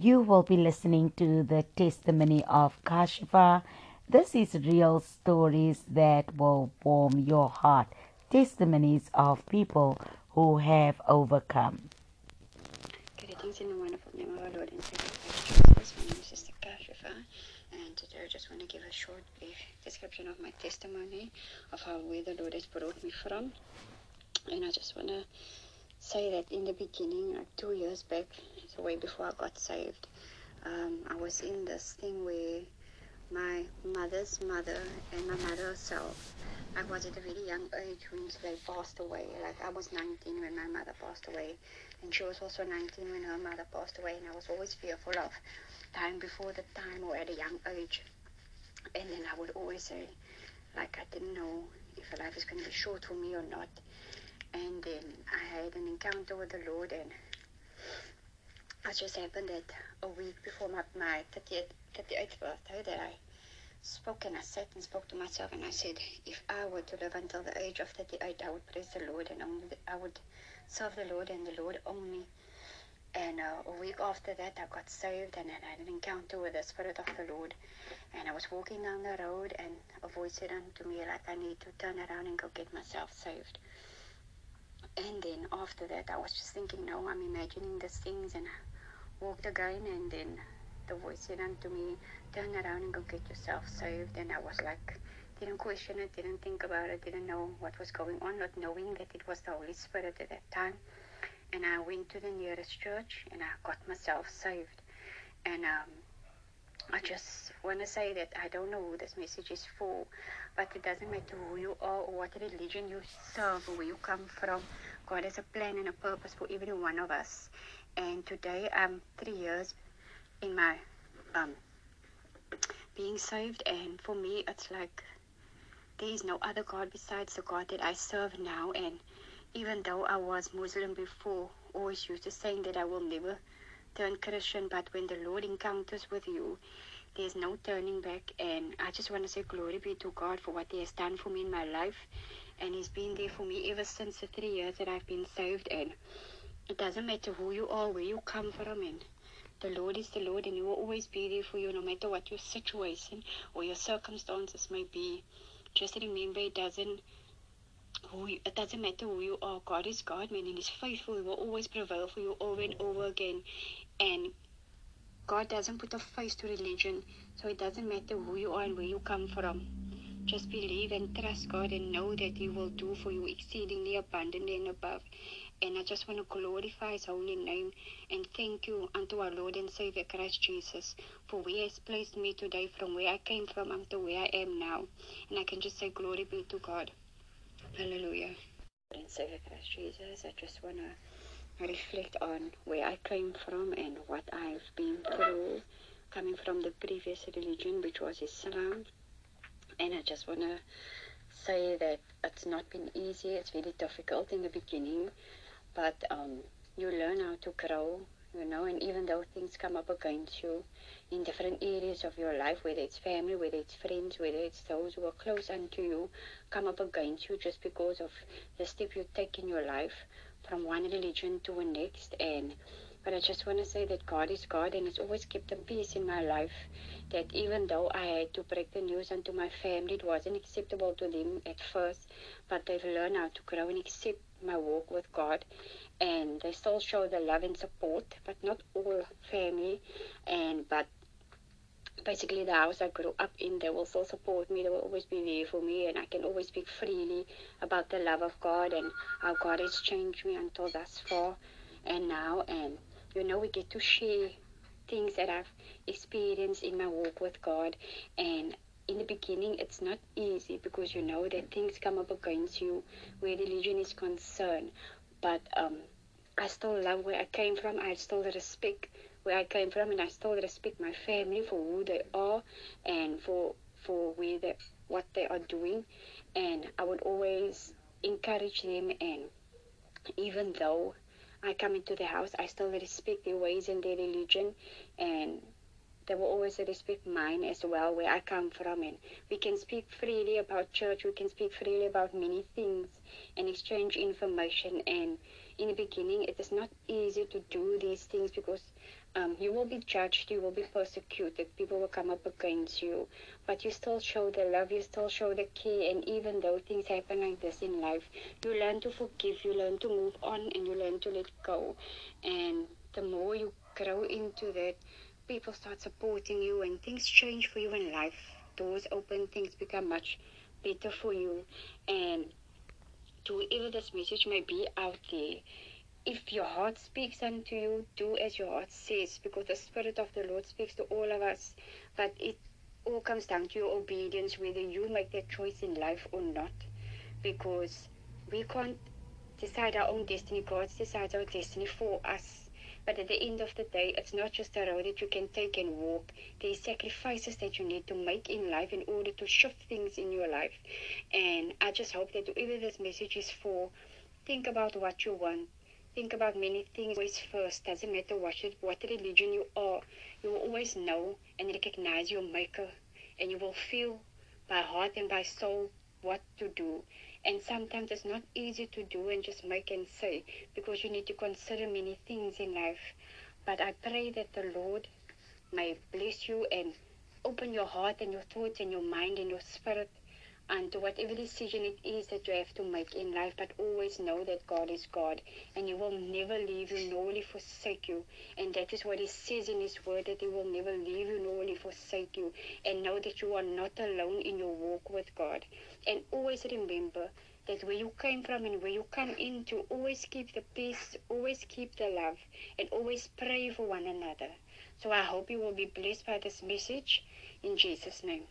You will be listening to the testimony of Kashifa. This is real stories that will warm your heart, testimonies of people who have overcome. Greetings in the wonderful name of our Lord and Savior Jesus. My name is Sister Kashifa, and today I just want to give a short brief description of my testimony of how where the Lord has brought me from. And I just want to say that in the beginning, like two years back, so way before I got saved, um, I was in this thing where my mother's mother and my mother herself, I was at a very young age when they passed away. Like I was 19 when my mother passed away, and she was also 19 when her mother passed away, and I was always fearful of time before the time or at a young age. And then I would always say, like I didn't know if life is going to be short for me or not. And then I had an encounter with the Lord, and it just happened that a week before my, my 38th, 38th birthday that I spoke and I sat and spoke to myself and I said, if I were to live until the age of 38, I would praise the Lord and only I would serve the Lord and the Lord only. And uh, a week after that, I got saved and I had an encounter with the Spirit of the Lord. And I was walking down the road and a voice said unto me, like, I need to turn around and go get myself saved. And then after that, I was just thinking, no, I'm imagining these things and I walked again and then the voice said unto me, turn around and go get yourself saved. And I was like, didn't question it, didn't think about it, didn't know what was going on, not knowing that it was the Holy Spirit at that time. And I went to the nearest church and I got myself saved. And um, I just want to say that I don't know who this message is for, but it doesn't matter who you are or what religion you serve or where you come from. God has a plan and a purpose for every one of us. And today I'm three years in my um, being saved, and for me, it's like there is no other God besides the God that I serve now. And even though I was Muslim before, always used to saying that I will never turn Christian, but when the Lord encounters with you, there's no turning back. And I just want to say glory be to God for what He has done for me in my life. And He's been there for me ever since the three years that I've been saved. And it doesn't matter who you are, where you come from, and the Lord is the Lord, and He will always be there for you, no matter what your situation or your circumstances may be. Just remember, it doesn't who you, it doesn't matter who you are. God is God, man, and He's faithful. He will always prevail for you over and over again. And God doesn't put a face to religion, so it doesn't matter who you are and where you come from. Just believe and trust God and know that He will do for you exceedingly abundantly and above. And I just want to glorify His holy name and thank you unto our Lord and Savior Christ Jesus for where He has placed me today from where I came from unto where I am now. And I can just say, Glory be to God. Hallelujah. And Savior Christ Jesus, I just want to reflect on where I came from and what I've been through coming from the previous religion, which was Islam. And I just want to say that it's not been easy, it's very difficult in the beginning, but um, you learn how to grow, you know, and even though things come up against you in different areas of your life, whether it's family, whether it's friends, whether it's those who are close unto you, come up against you just because of the step you take in your life from one religion to the next. And but I just want to say that God is God and it's always kept a peace in my life that even though I had to break the news unto my family, it wasn't acceptable to them at first, but they've learned how to grow and accept my walk with God and they still show the love and support, but not all family and but basically the house I grew up in, they will still support me. They will always be there for me, and I can always speak freely about the love of God and how God has changed me until thus far and now. And you know, we get to share things that I've experienced in my walk with God. And in the beginning, it's not easy because you know that things come up against you where religion is concerned. But um, I still love where I came from. I still respect where I came from, and I still respect my family for who they are and for for where they what they are doing. And I would always encourage them. And even though I come into the house, I still respect their ways and their religion, and they will always respect mine as well, where I come from. And we can speak freely about church, we can speak freely about many things and exchange information. And in the beginning, it is not easy to do these things because um, you will be judged, you will be persecuted, people will come up against you, but you still show the love, you still show the care, and even though things happen like this in life, you learn to forgive, you learn to move on, and you learn to let go. And the more you grow into that, people start supporting you, and things change for you in life. Doors open, things become much better for you, and to whoever this message may be out there, if your heart speaks unto you, do as your heart says, because the Spirit of the Lord speaks to all of us. But it all comes down to your obedience, whether you make that choice in life or not. Because we can't decide our own destiny, God decides our destiny for us. But at the end of the day, it's not just a road that you can take and walk. There are sacrifices that you need to make in life in order to shift things in your life. And I just hope that whoever this message is for, think about what you want think about many things always first. Doesn't matter what, what religion you are, you will always know and recognize your maker. And you will feel by heart and by soul what to do. And sometimes it's not easy to do and just make and say because you need to consider many things in life. But I pray that the Lord may bless you and open your heart and your thoughts and your mind and your spirit and to whatever decision it is that you have to make in life, but always know that God is God and He will never leave you nor will He forsake you. And that is what He says in His word that He will never leave you nor will He forsake you. And know that you are not alone in your walk with God. And always remember that where you came from and where you come into, always keep the peace, always keep the love, and always pray for one another. So I hope you will be blessed by this message in Jesus' name.